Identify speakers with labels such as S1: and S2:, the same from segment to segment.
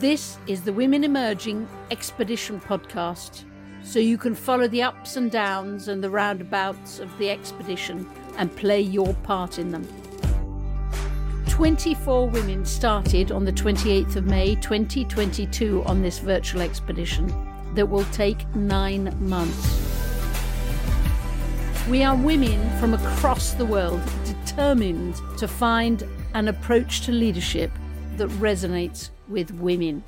S1: This is the Women Emerging Expedition podcast, so you can follow the ups and downs and the roundabouts of the expedition and play your part in them. 24 women started on the 28th of May 2022 on this virtual expedition that will take nine months. We are women from across the world determined to find an approach to leadership that resonates with women.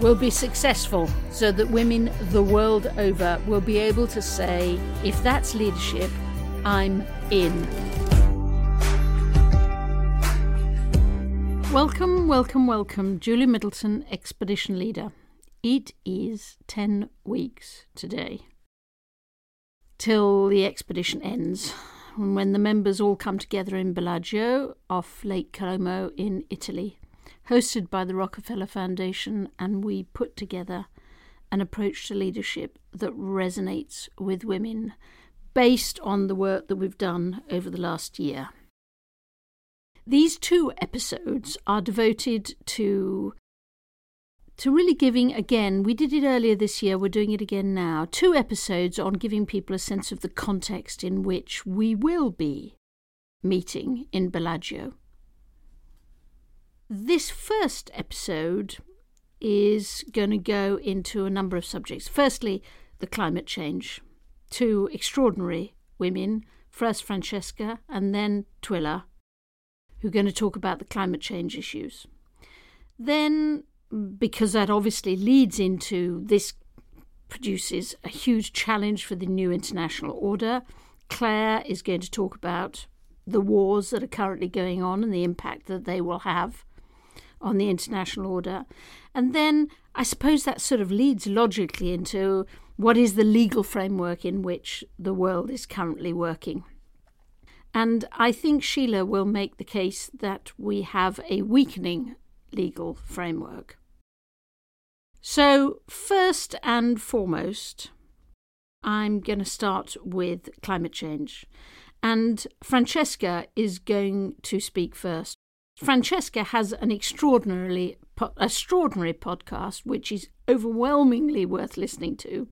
S1: We'll be successful so that women the world over will be able to say, if that's leadership, I'm in. Welcome, welcome, welcome, Julie Middleton, Expedition Leader. It is 10 weeks today till the expedition ends, And when the members all come together in Bellagio off Lake Como in Italy, hosted by the Rockefeller Foundation, and we put together an approach to leadership that resonates with women based on the work that we've done over the last year. These two episodes are devoted to to really giving again we did it earlier this year we're doing it again now two episodes on giving people a sense of the context in which we will be meeting in Bellagio this first episode is going to go into a number of subjects. Firstly the climate change. Two extraordinary women. First Francesca and then Twila who are going to talk about the climate change issues. Then, because that obviously leads into this produces a huge challenge for the new international order, Claire is going to talk about the wars that are currently going on and the impact that they will have on the international order. And then I suppose that sort of leads logically into what is the legal framework in which the world is currently working. And I think Sheila will make the case that we have a weakening legal framework. So, first and foremost, I'm going to start with climate change. And Francesca is going to speak first. Francesca has an extraordinarily extraordinary podcast which is overwhelmingly worth listening to.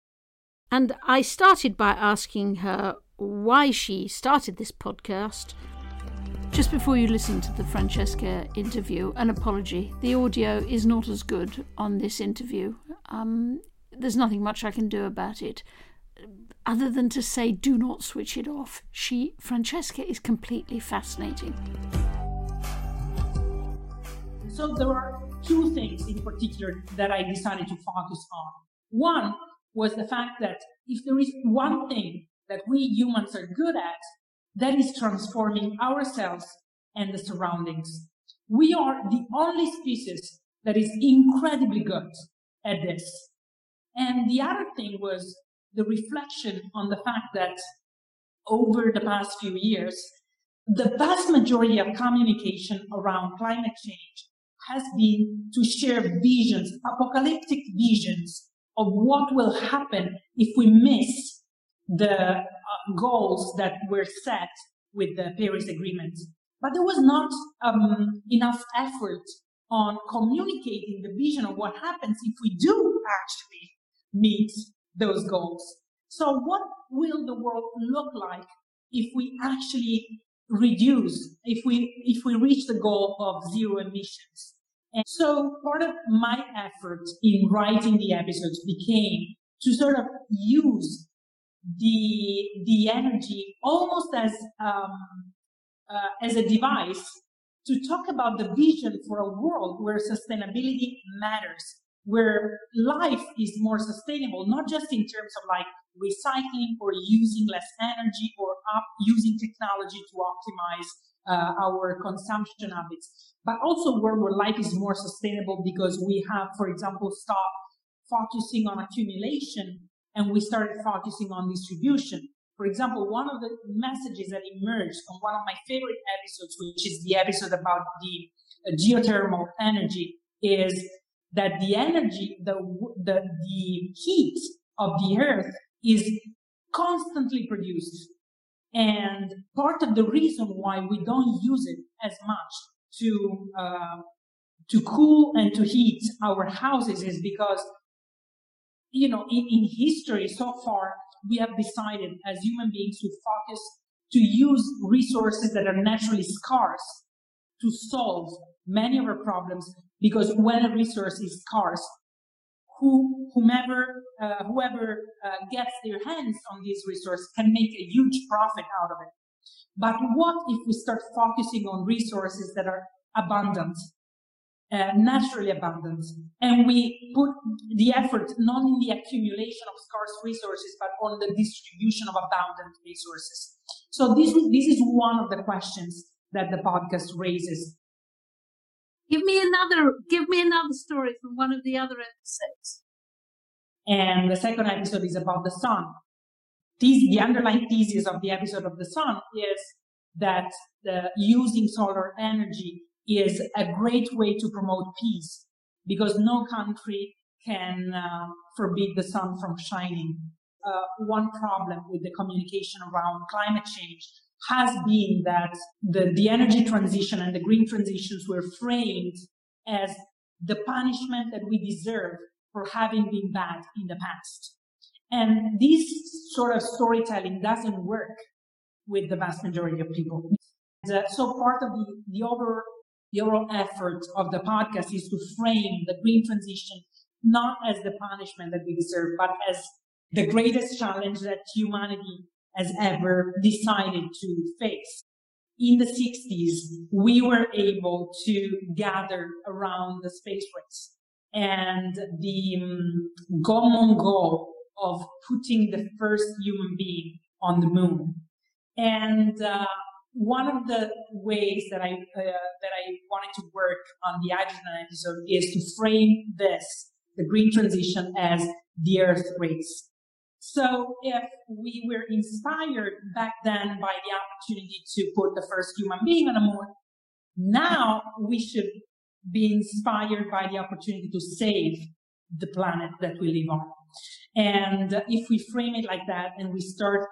S1: And I started by asking her why she started this podcast. Just before you listen to the Francesca interview, an apology. The audio is not as good on this interview. Um, there's nothing much I can do about it other than to say do not switch it off. She, Francesca, is completely fascinating.
S2: So there are two things in particular that I decided to focus on. One was the fact that if there is one thing that we humans are good at, that is transforming ourselves and the surroundings. We are the only species that is incredibly good at this. And the other thing was the reflection on the fact that over the past few years, the vast majority of communication around climate change has been to share visions, apocalyptic visions of what will happen if we miss the uh, goals that were set with the Paris Agreement. But there was not um, enough effort on communicating the vision of what happens if we do actually meet those goals. So what will the world look like if we actually reduce, if we, if we reach the goal of zero emissions? And so part of my effort in writing the episodes became to sort of use the the energy almost as um, uh, as a device to talk about the vision for a world where sustainability matters, where life is more sustainable, not just in terms of like recycling or using less energy or up using technology to optimize uh, our consumption habits, but also where, where life is more sustainable because we have, for example, stopped focusing on accumulation and we started focusing on distribution. For example, one of the messages that emerged from one of my favorite episodes, which is the episode about the uh, geothermal energy, is that the energy, the, the, the heat of the earth is constantly produced. And part of the reason why we don't use it as much to, uh, to cool and to heat our houses is because, you know, in, in history so far, we have decided as human beings to focus, to use resources that are naturally scarce to solve many of our problems because when a resource is scarce, who, whomever, uh, whoever uh, gets their hands on this resource can make a huge profit out of it. But what if we start focusing on resources that are abundant, uh, naturally abundant, and we put the effort not in the accumulation of scarce resources, but on the distribution of abundant resources? So this, this is one of the questions that the podcast raises.
S1: Give me another. Give me another story from one of the other episodes.
S2: And the second episode is about the sun. This, the underlying thesis of the episode of the sun is that the, using solar energy is a great way to promote peace because no country can uh, forbid the sun from shining. Uh, one problem with the communication around climate change has been that the, the energy transition and the green transitions were framed as the punishment that we deserve for having been bad in the past. And this sort of storytelling doesn't work with the vast majority of people. And, uh, so part of the, the, over, the overall effort of the podcast is to frame the green transition not as the punishment that we deserve, but as the greatest challenge that humanity has ever decided to face. In the 60s, we were able to gather around the space race and the um, common goal of putting the first human being on the moon. And uh, one of the ways that I uh, that I wanted to work on the hydrogen episode is to frame this, the green transition, as the Earth race. So if we were inspired back then by the opportunity to put the first human being on the moon, now we should be inspired by the opportunity to save the planet that we live on. And if we frame it like that and we start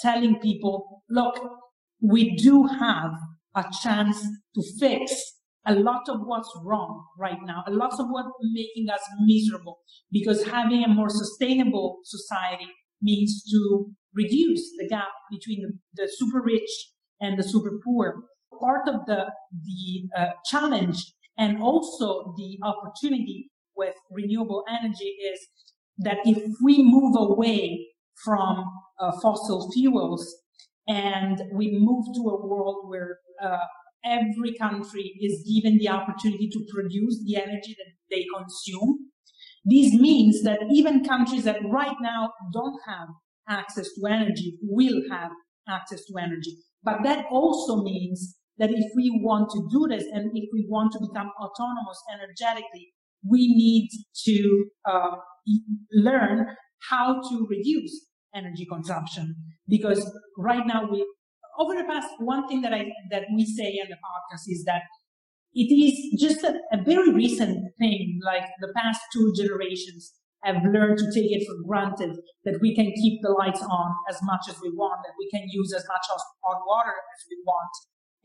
S2: telling people, look, we do have a chance to fix a lot of what's wrong right now, a lot of what's making us miserable, because having a more sustainable society means to reduce the gap between the, super rich and the super poor. Part of the the uh, challenge and also the opportunity with renewable energy is that if we move away from uh, fossil fuels and we move to a world where uh, every country is given the opportunity to produce the energy that they consume. This means that even countries that right now don't have access to energy will have access to energy. But that also means that if we want to do this and if we want to become autonomous energetically, we need to uh, learn how to reduce energy consumption because right now we over the past, one thing that I that we say in the podcast is that it is just a, a very recent thing. Like the past two generations have learned to take it for granted that we can keep the lights on as much as we want, that we can use as much hot water as we want.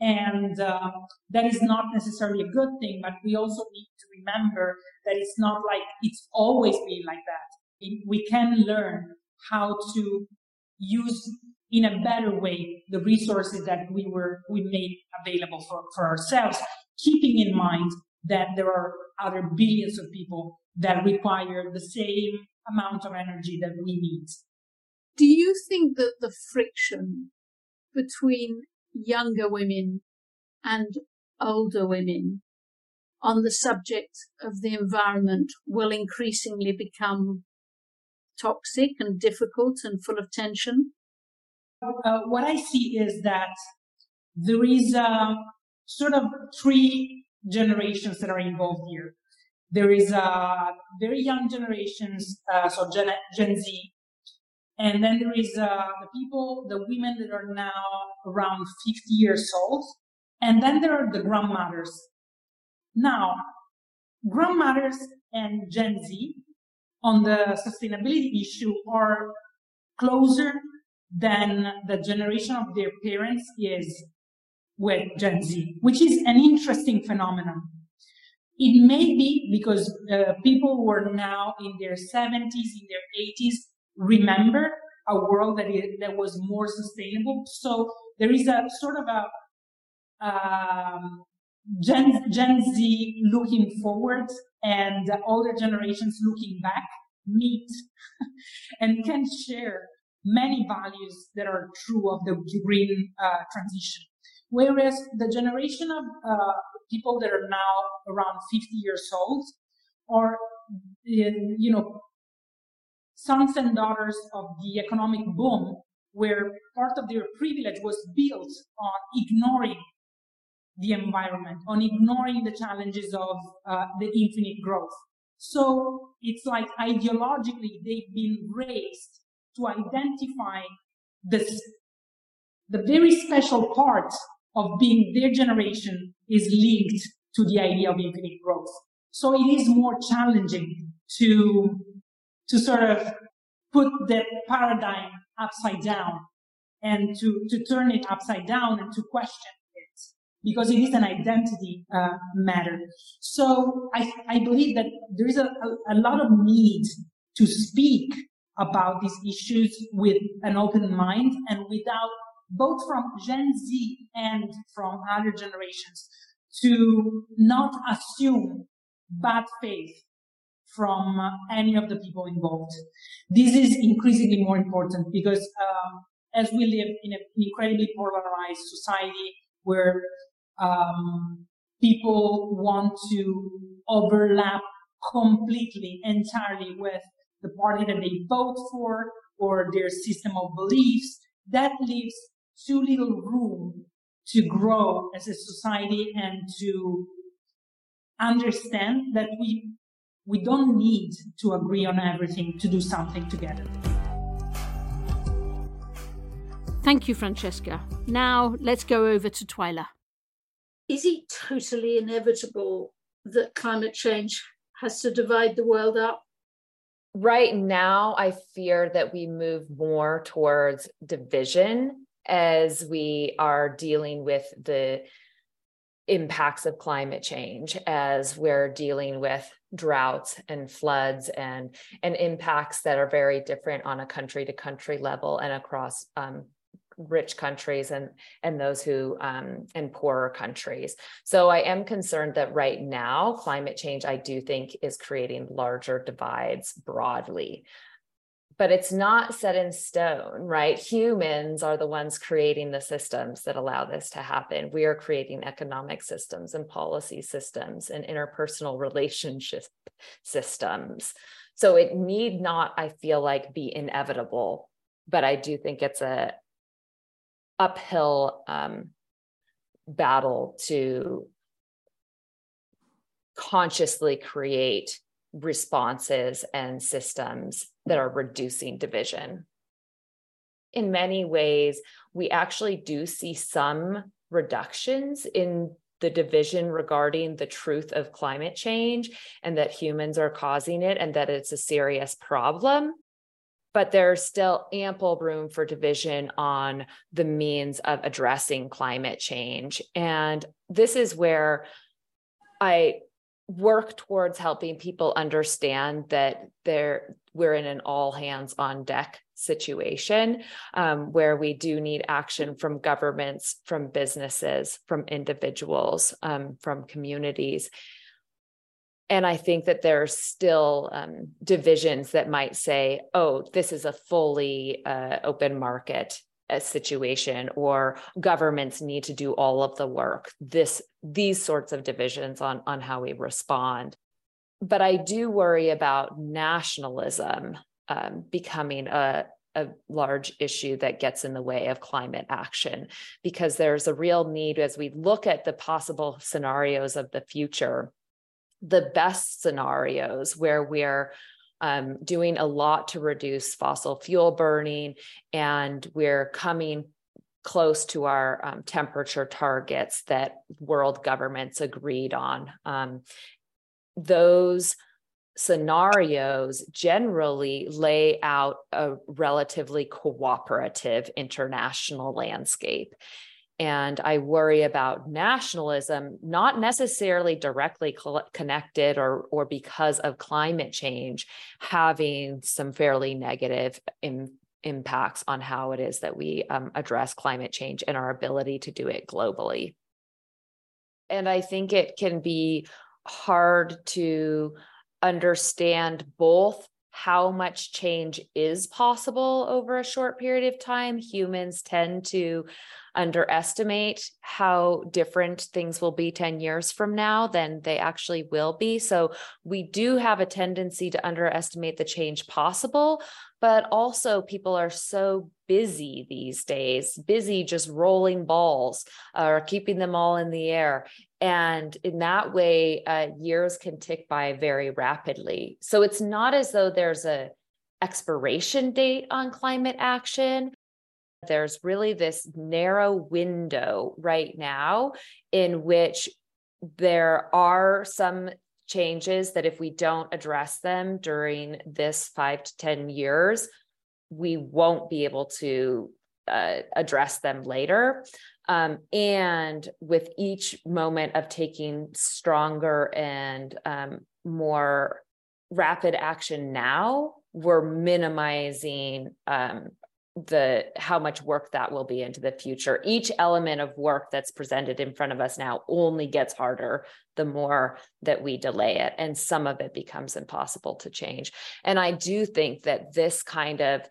S2: And uh, that is not necessarily a good thing, but we also need to remember that it's not like it's always been like that. We can learn how to use in a better way the resources that we were we made available for, for ourselves, keeping in mind that there are other billions of people that require the same amount of energy that we need.
S1: Do you think that the friction between younger women and older women on the subject of the environment will increasingly become toxic and difficult and full of tension?
S2: uh, what I see is that there is uh, sort of three generations that are involved here. There is uh, very young generations, uh, so Gen, Gen Z, and then there is uh, the people, the women that are now around 50 years old, and then there are the grandmothers. Now, grandmothers and Gen Z on the sustainability issue are closer than the generation of their parents is with Gen Z, which is an interesting phenomenon. it may be because uh, people who are now in their 70s, in their 80s, remember a world that, is, that was more sustainable. So there is a sort of a um, Gen, Gen Z looking forward and older generations looking back meet and can share many values that are true of the green uh, transition. Whereas the generation of uh, people that are now around 50 years old are, you know, sons and daughters of the economic boom, where part of their privilege was built on ignoring the environment, on ignoring the challenges of uh, the infinite growth. So it's like ideologically they've been raised to identify this, the very special part of being their generation is linked to the idea of infinite growth. So it is more challenging to, to sort of put that paradigm upside down and to, to turn it upside down and to question it because it is an identity uh, matter. So I, I believe that there is a, a, a lot of need to speak about these issues with an open mind and without both from Gen Z and from other generations to not assume bad faith from uh, any of the people involved. This is increasingly more important because um, as we live in an incredibly polarized society where um, people want to overlap completely, entirely with the party that they vote for or their system of beliefs, that leaves too little room to grow as a society and to understand that we we don't need to agree on everything to do something together.
S1: Thank you, Francesca. Now let's go over to Twila.
S3: Is it totally inevitable that climate change has to divide the world up?
S4: Right now, I fear that we move more towards division as we are dealing with the impacts of climate change as we're dealing with droughts and floods and and impacts that are very different on a country to country level and across um, rich countries and and those who um, and poorer countries. So i am concerned that right now climate change i do think is creating larger divides broadly but it's not set in stone, right? Humans are the ones creating the systems that allow this to happen. We are creating economic systems and policy systems and interpersonal relationship systems. So it need not, I feel like, be inevitable, but I do think it's a uphill um, battle to consciously create responses and systems that are reducing division. In many ways, we actually do see some reductions in the division regarding the truth of climate change and that humans are causing it and that it's a serious problem. But there's still ample room for division on the means of addressing climate change. And this is where I work towards helping people understand that they're we're in an all hands on deck situation um, where we do need action from governments from businesses from individuals um, from communities. And i think that there are still um, divisions that might say oh this is a fully uh, open market a situation or governments need to do all of the work this these sorts of divisions on on how we respond. But i do worry about nationalism um, becoming a a large issue that gets in the way of climate action because there's a real need as we look at the possible scenarios of the future the best scenarios where we're um, doing a lot to reduce fossil fuel burning, and we're coming close to our um, temperature targets that world governments agreed on. Um, those scenarios generally lay out a relatively cooperative international landscape. And I worry about nationalism, not necessarily directly connected or, or because of climate change, having some fairly negative Im- impacts on how it is that we um, address climate change and our ability to do it globally. And I think it can be hard to understand both how much change is possible over a short period of time. Humans tend to underestimate how different things will be 10 years from now than they actually will be. So we do have a tendency to underestimate the change possible, but also people are so busy these days, busy just rolling balls uh, or keeping them all in the air and in that way uh, years can tick by very rapidly so it's not as though there's a expiration date on climate action there's really this narrow window right now in which there are some changes that if we don't address them during this five to 10 years, we won't be able to uh, address them later. Um, and with each moment of taking stronger and um, more rapid action now, we're minimizing um, the how much work that will be into the future. Each element of work that's presented in front of us now only gets harder the more that we delay it, and some of it becomes impossible to change. And I do think that this kind of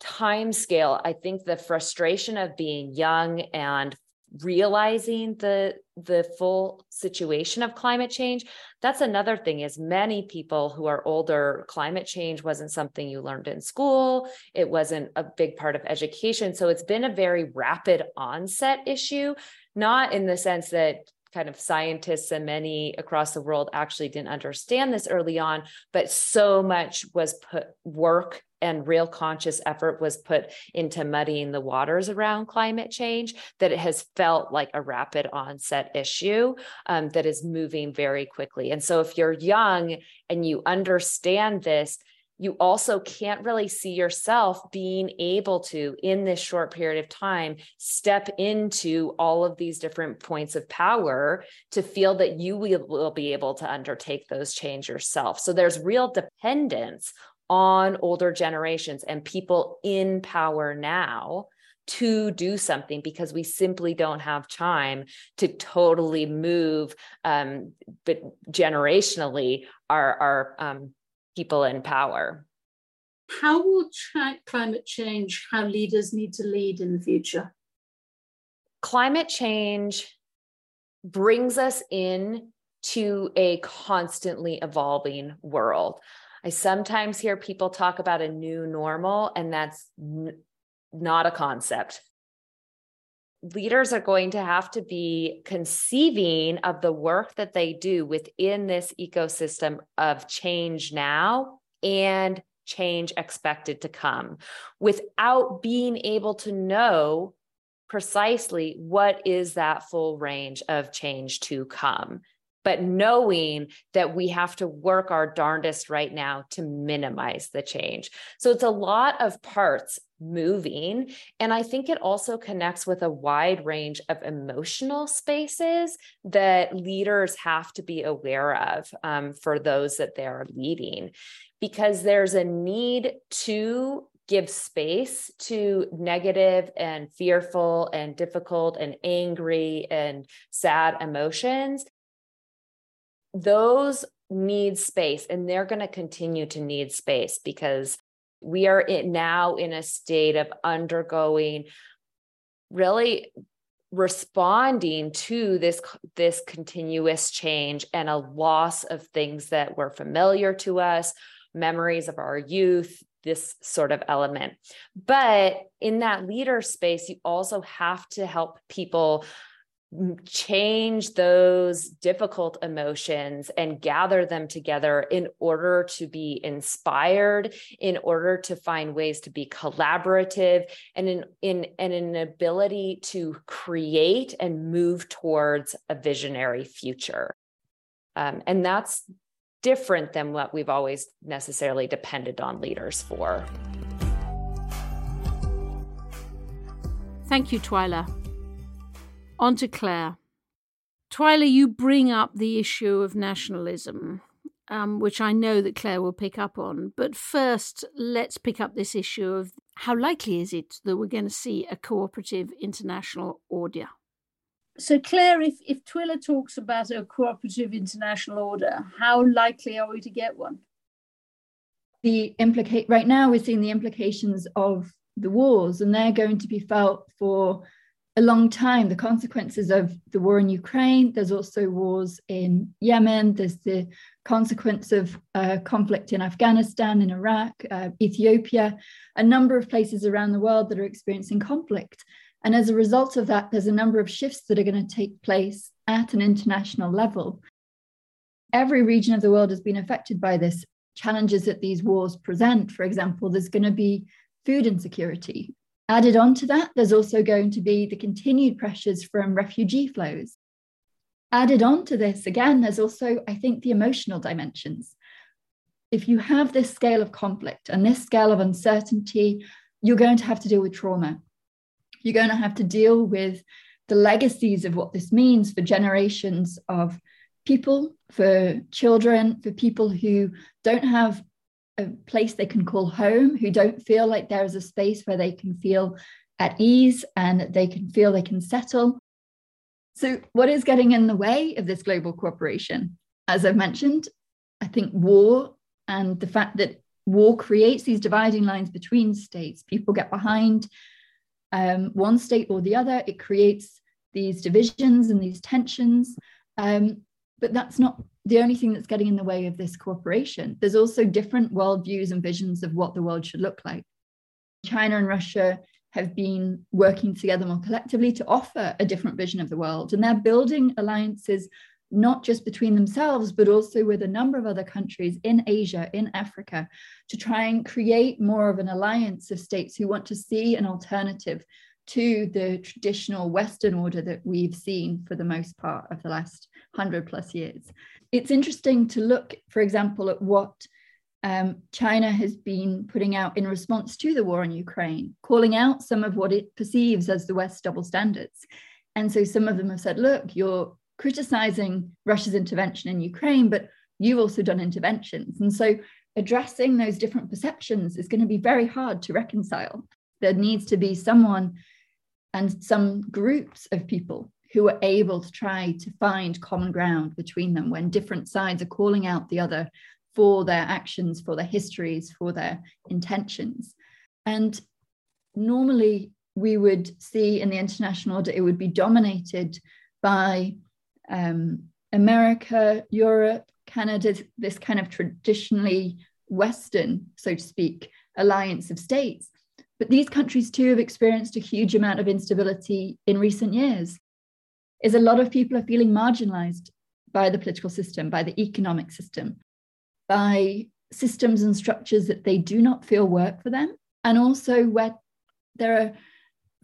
S4: time scale i think the frustration of being young and realizing the the full situation of climate change that's another thing is many people who are older climate change wasn't something you learned in school. It wasn't a big part of education. So it's been a very rapid onset issue not in the sense that kind of scientists and many across the world actually didn't understand this early on but so much was put work and real conscious effort was put into muddying the waters around climate change that it has felt like a rapid onset issue um, that is moving very quickly. And so, if you're young and you understand this, you also can't really see yourself being able to, in this short period of time, step into all of these different points of power to feel that you will, be able to undertake those change yourself. So there's real dependence on older generations and people in power now to do something because we simply don't have time to totally move um, but generationally our, our um, people in power.
S3: How will tra- climate change how leaders need to lead in the future?
S4: Climate change brings us in to a constantly evolving world. I sometimes hear people talk about a new normal, and that's n- not a concept. Leaders are going to have to be conceiving of the work that they do within this ecosystem of change now and change expected to come without being able to know precisely what is that full range of change to come but knowing that we have to work our darndest right now to minimize the change. So it's a lot of parts moving. And I think it also connects with a wide range of emotional spaces that leaders have to be aware of um, for those that they're leading, because there's a need to give space to negative and fearful and difficult and angry and sad emotions those need space and they're going to continue to need space because we are in, now in a state of undergoing really responding to this this continuous change and a loss of things that were familiar to us memories of our youth this sort of element. But in that leader space you also have to help people change those difficult emotions and gather them together in order to be inspired in order to find ways to be collaborative and in, in and an ability to create and move towards a visionary future. Um, and that's different than what we've always necessarily depended on leaders for.
S1: Thank you twila On to Claire. Twila, you bring up the issue of nationalism, um, which I know that Claire will pick up on. But first, let's pick up this issue of how likely is it that we're going to see a cooperative international order?
S3: So, Claire, if, if Twila talks about a cooperative international order, how likely are we to get one?
S5: The implicate right now we're seeing the implications of the wars, and they're going to be felt for a long time. The consequences of the war in Ukraine, there's also wars in Yemen, there's the consequence of uh, conflict in Afghanistan, in Iraq, uh, Ethiopia, a number of places around the world that are experiencing conflict. And as a result of that, there's a number of shifts that are going to take place at an international level. Every region of the world has been affected by this. Challenges that these wars present, for example, there's going to be food insecurity. Added on to that, there's also going to be the continued pressures from refugee flows. Added on to this, again, there's also, I think, the emotional dimensions. If you have this scale of conflict and this scale of uncertainty, you're going to have to deal with trauma you're going to have to deal with the legacies of what this means for generations of people, for children, for people who don't have a place they can call home, who don't feel like there is a space where they can feel at ease and they can feel they can settle. So, what is getting in the way of this global cooperation? As I've mentioned, I think war and the fact that war creates these dividing lines between states. People get behind um, one state or the other. It creates these divisions and these tensions. Um, but that's not the only thing that's getting in the way of this cooperation. There's also different worldviews and visions of what the world should look like. China and Russia have been working together more collectively to offer a different vision of the world, and they're building alliances not just between themselves, but also with a number of other countries in Asia, in Africa, to try and create more of an alliance of states who want to see an alternative to the traditional Western order that we've seen for the most part of the last 100 plus years. It's interesting to look, for example, at what um, China has been putting out in response to the war in Ukraine, calling out some of what it perceives as the West double standards. And so some of them have said, look, you're criticizing Russia's intervention in Ukraine, but you've also done interventions. And so addressing those different perceptions is going to be very hard to reconcile. There needs to be someone and some groups of people who are able to try to find common ground between them when different sides are calling out the other for their actions, for their histories, for their intentions. And normally we would see in the international order, it would be dominated by um, America, Europe, Canada, this kind of traditionally Western, so to speak, alliance of states. But these countries too have experienced a huge amount of instability in recent years. Is a lot of people are feeling marginalized by the political system, by the economic system, by systems and structures that they do not feel work for them, and also where there are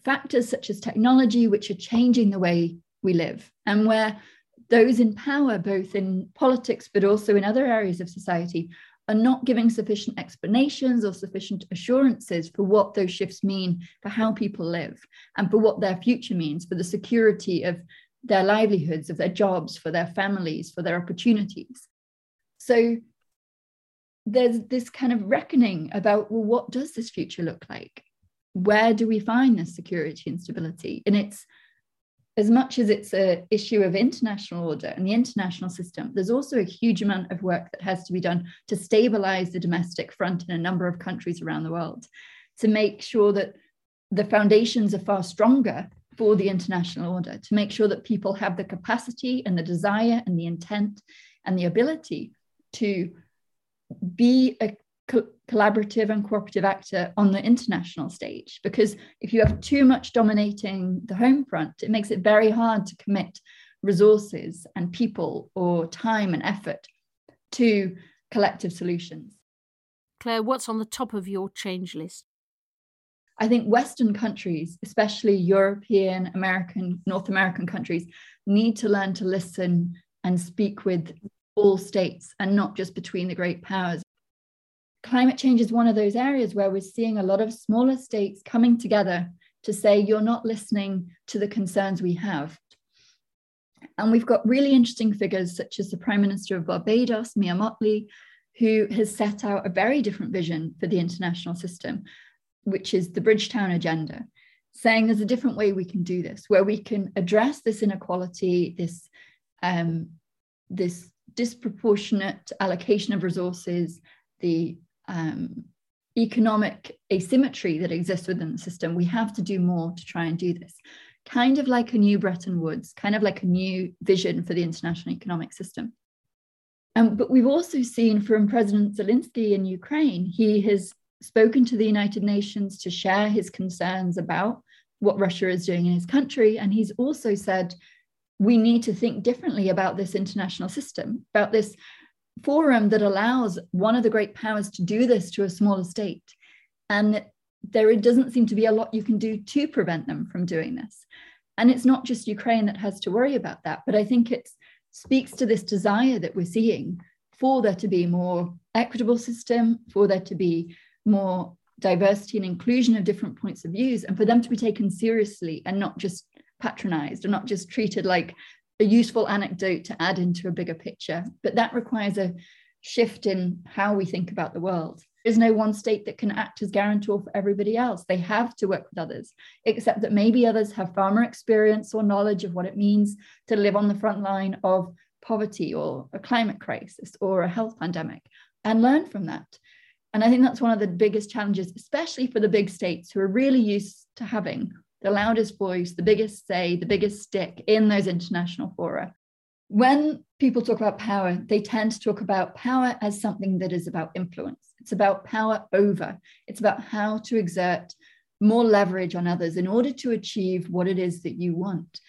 S5: factors such as technology which are changing the way we live, and where those in power, both in politics but also in other areas of society, are not giving sufficient explanations or sufficient assurances for what those shifts mean for how people live and for what their future means for the security of their livelihoods, of their jobs, for their families, for their opportunities. So there's this kind of reckoning about well, what does this future look like? Where do we find this security and stability? And it's as much as it's an issue of international order and the international system, there's also a huge amount of work that has to be done to stabilize the domestic front in a number of countries around the world to make sure that the foundations are far stronger for the international order, to make sure that people have the capacity and the desire and the intent and the ability to be a collaborative and cooperative actor on the international stage. Because if you have too much dominating the home front, it makes it very hard to commit resources and people or time and effort to collective solutions.
S1: Claire, what's on the top of your change list?
S5: I think Western countries, especially European, American, North American countries, need to learn to listen and speak with all states and not just between the great powers climate change is one of those areas where we're seeing a lot of smaller states coming together to say, you're not listening to the concerns we have. And we've got really interesting figures such as the Prime Minister of Barbados, Mia Mottley, who has set out a very different vision for the international system, which is the Bridgetown Agenda, saying there's a different way we can do this, where we can address this inequality, this, um, this disproportionate allocation of resources, the um, economic asymmetry that exists within the system. We have to do more to try and do this. Kind of like a new Bretton Woods, kind of like a new vision for the international economic system. Um, but we've also seen from President Zelensky in Ukraine, he has spoken to the United Nations to share his concerns about what Russia is doing in his country. And he's also said, we need to think differently about this international system, about this forum that allows one of the great powers to do this to a smaller state. And there doesn't seem to be a lot you can do to prevent them from doing this. And it's not just Ukraine that has to worry about that, but I think it speaks to this desire that we're seeing for there to be more equitable system, for there to be more diversity and inclusion of different points of views, and for them to be taken seriously and not just patronized or not just treated like a useful anecdote to add into a bigger picture. But that requires a shift in how we think about the world. There's no one state that can act as guarantor for everybody else. They have to work with others, except that maybe others have far more experience or knowledge of what it means to live on the front line of poverty or a climate crisis or a health pandemic and learn from that. And I think that's one of the biggest challenges, especially for the big states who are really used to having the loudest voice, the biggest say, the biggest stick in those international fora. When people talk about power, they tend to talk about power as something that is about influence. It's about power over, it's about how to exert more leverage on others in order to achieve what it is that you want.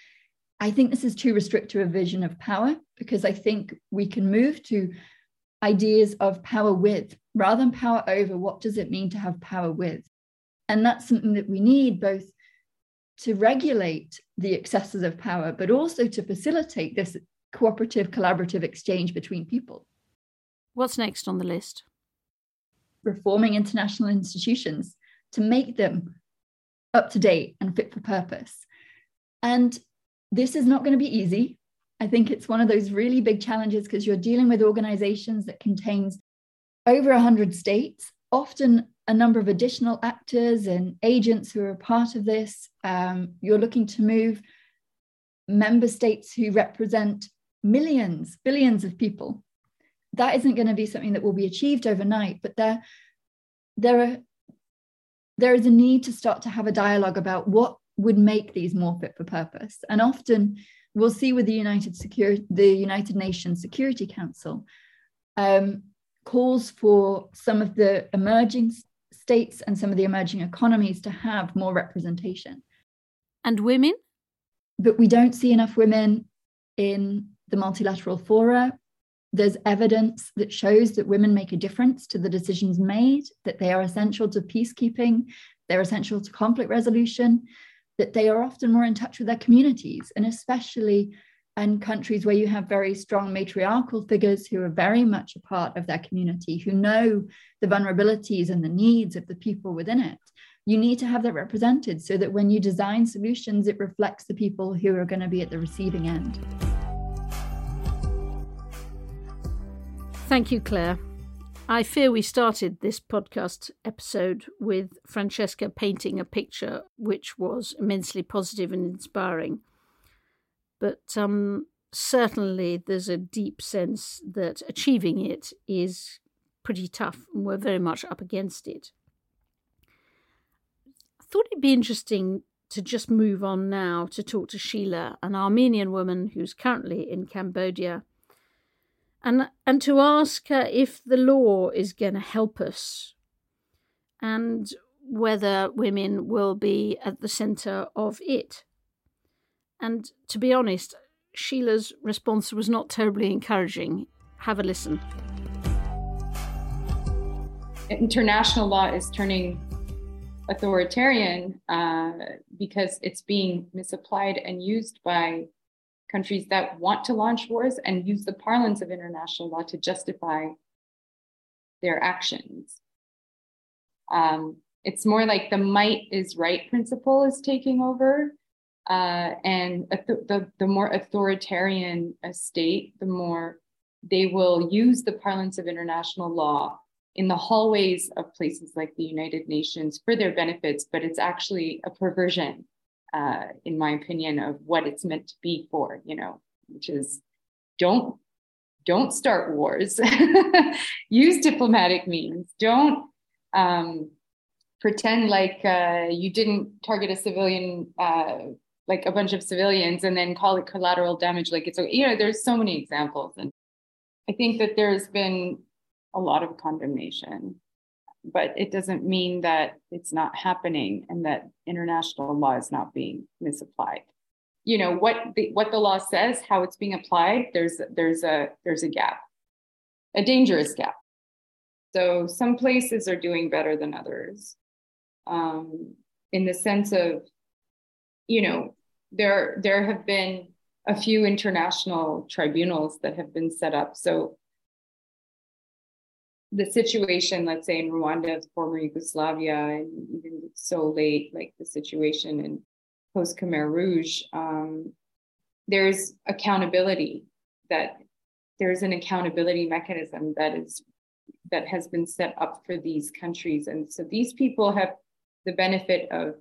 S5: I think this is too restrictive a vision of power because I think we can move to ideas of power with rather than power over. What does it mean to have power with? And that's something that we need both to regulate the excesses of power, but also to facilitate this cooperative, collaborative exchange between people.
S1: What's next on the list?
S5: Reforming international institutions to make them up to date and fit for purpose. And this is not going to be easy. I think it's one of those really big challenges because you're dealing with organizations that contains over 100 states, often a number of additional actors and agents who are a part of this. Um, you're looking to move member states who represent millions, billions of people. That isn't going to be something that will be achieved overnight, but there, there are there is a need to start to have a dialogue about what would make these more fit for purpose. And often we'll see with the United Security, the United Nations Security Council, um, calls for some of the emerging states and some of the emerging economies to have more representation.
S1: And women?
S5: But we don't see enough women in the multilateral fora. There's evidence that shows that women make a difference to the decisions made, that they are essential to peacekeeping, they're essential to conflict resolution, that they are often more in touch with their communities, and especially and countries where you have very strong matriarchal figures who are very much a part of their community, who know the vulnerabilities and the needs of the people within it, you need to have that represented so that when you design solutions, it reflects the people who are going to be at the receiving end.
S1: Thank you, Claire. I fear we started this podcast episode with Francesca painting a picture which was immensely positive and inspiring but um, certainly there's a deep sense that achieving it is pretty tough, and we're very much up against it. I thought it'd be interesting to just move on now to talk to Sheila, an Armenian woman who's currently in Cambodia, and and to ask her if the law is going to help us, and whether women will be at the centre of it. And to be honest, Sheila's response was not terribly encouraging. Have a listen.
S6: International law is turning authoritarian uh, because it's being misapplied and used by countries that want to launch wars and use the parlance of international law to justify their actions. Um, it's more like the might is right principle is taking over uh, and the, the more authoritarian a state the more they will use the parlance of international law in the hallways of places like the united nations for their benefits but it's actually a perversion uh, in my opinion of what it's meant to be for you know which is don't don't start wars. Use diplomatic means. Don't um, pretend like uh, you didn't target a civilian uh, like a bunch of civilians and then call it collateral damage like it's you know there's so many examples. And i think that there's been a lot of condemnation but it doesn't mean that it's not happening and that international law is not being misapplied. You know what the what the law says how it's being applied there's there's a there's a gap a dangerous gap. So some places are doing better than others um, in the sense of you know there there have been a few international tribunals that have been set up. So the situation let's say in rwanda former yugoslavia and even so late like the situation in post Khmer Rouge, um, there's accountability that there's an accountability mechanism that is that has been set up for these countries, and so these people have the benefit of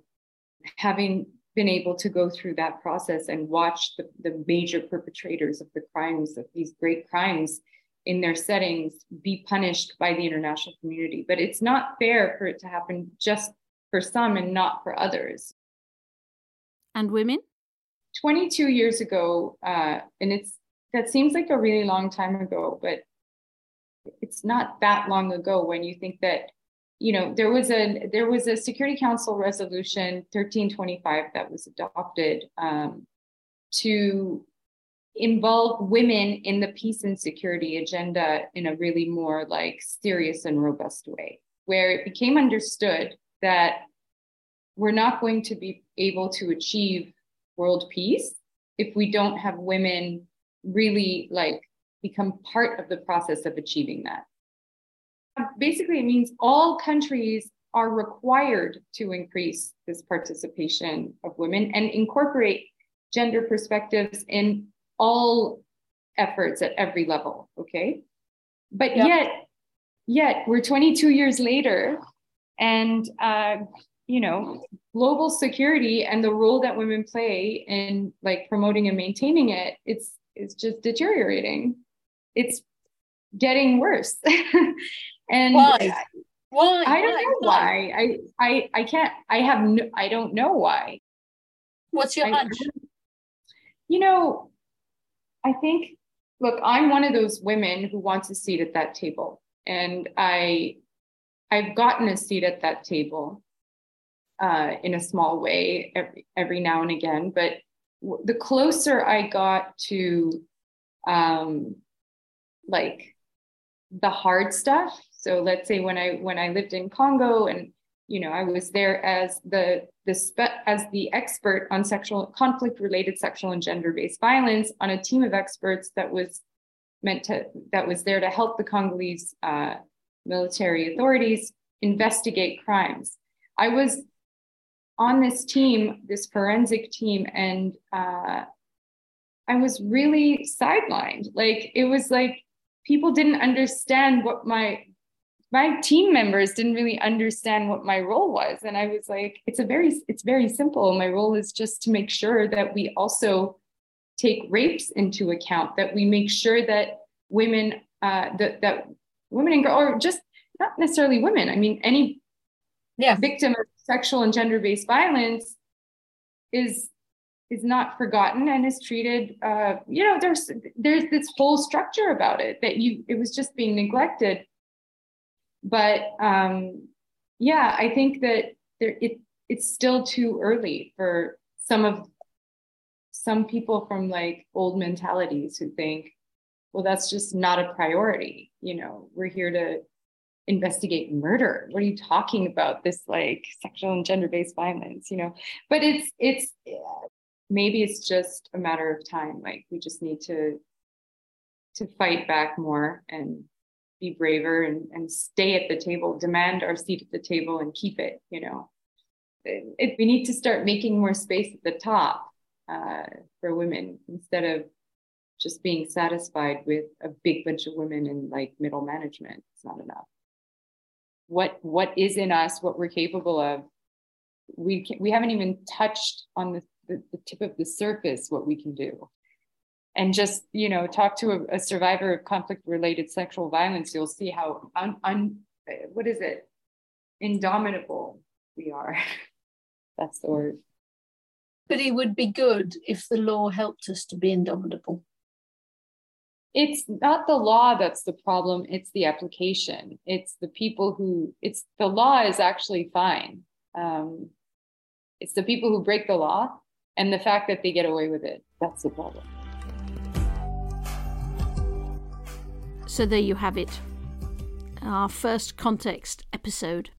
S6: having been able to go through that process and watch the, the major perpetrators of the crimes of these great crimes in their settings be punished by the international community. But it's not fair for it to happen just for some and not for others
S1: and women?
S6: 22 years ago, uh, and it's that seems like a really long time ago, but it's not that long ago when you think that you know there was a there was a security council resolution 1325 that was adopted um, to involve women in the peace and security agenda in a really more like serious and robust way where it became understood that we're not going to be able to achieve world peace if we don't have women really like become part of the process of achieving that. Basically, it means all countries are required to increase this participation of women and incorporate gender perspectives in all efforts at every level. Okay. But yep. yet, yet we're 22 years later, and uh, you know global security and the role that women play in like promoting and maintaining it it's it's just deteriorating it's getting worse and
S3: why? Why?
S6: I don't know why? why. I i i can't i have no i don't know why.
S3: What's your hunch?
S6: you know i think look i'm one of those women who wants a seat at that table. And i i've gotten a seat at that table uh, in a small way every, every now and again. But w- the closer I got to um, like the hard stuff, so let's say when I when I lived in Congo and you know I was there as the the spe- as the expert on sexual conflict related sexual and gender based violence on a team of experts that was meant to that was there to help the Congolese uh, military authorities investigate crimes. I was on this team, this forensic team, and uh, I was really sidelined. Like it was like people didn't understand what my my team members didn't really understand what my role was. And i was like it's a very it's very simple. My role is just to make sure that we also take rapes into account that we make sure that women uh, that, that women and girls or just not necessarily women. I mean any yeah. victim of sexual and gender-based violence is is not forgotten and is treated uh, you know there's there's this whole structure about it that you it was just being neglected but um yeah i think that there it it's still too early for some of some people from like old mentalities who think well that's just not a priority. You know we're here to investigate murder. What are you talking about? This like sexual and gender-based violence you know? But it's it's maybe it's just a matter of time. Like we just need to to fight back more and be braver and, and stay at the table, demand our seat at the table and keep it, you know. We need to start making more space at the top uh, for women instead of just being satisfied with a big bunch of women in like middle management. It's not enough. What what is in us, what we're capable of, we can, we haven't even touched on the, the, the tip of the surface what we can do and just you know talk to a, a survivor of conflict related sexual violence you'll see how un, un, what is it? Indomitable we are. That's the word.
S3: But it would be good if the law helped us to be indomitable.
S6: It's not the law that's the problem it's the application. It's the people who it's the law is actually fine. Um, it's the people who break the law and the fact that they get away with it. That's the problem
S1: So there you have it. Our first context episode.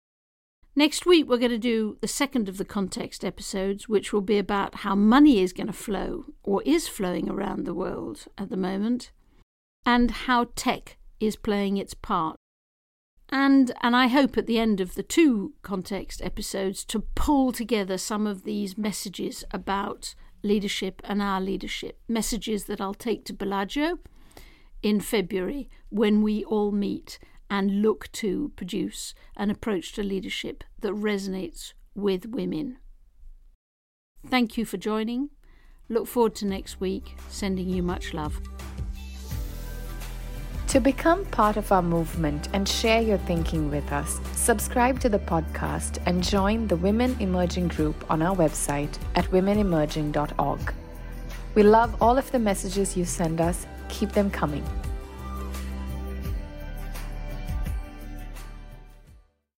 S1: Next week, we're going to do the second of the context episodes, which will be about how money is going to flow or is flowing around the world at the moment, and how tech is playing its part. And, and I hope at the end of the two context episodes to pull together some of these messages about leadership and our leadership, messages that I'll take to Bellagio in February when we all meet and look to produce an approach to leadership that resonates with women. Thank you for joining. Look forward to next week. Sending you much love.
S4: To become part of our movement and share your thinking with us, subscribe to the podcast and join the Women Emerging group on our website at womenemerging.org. We love all of the messages you send us keep them coming.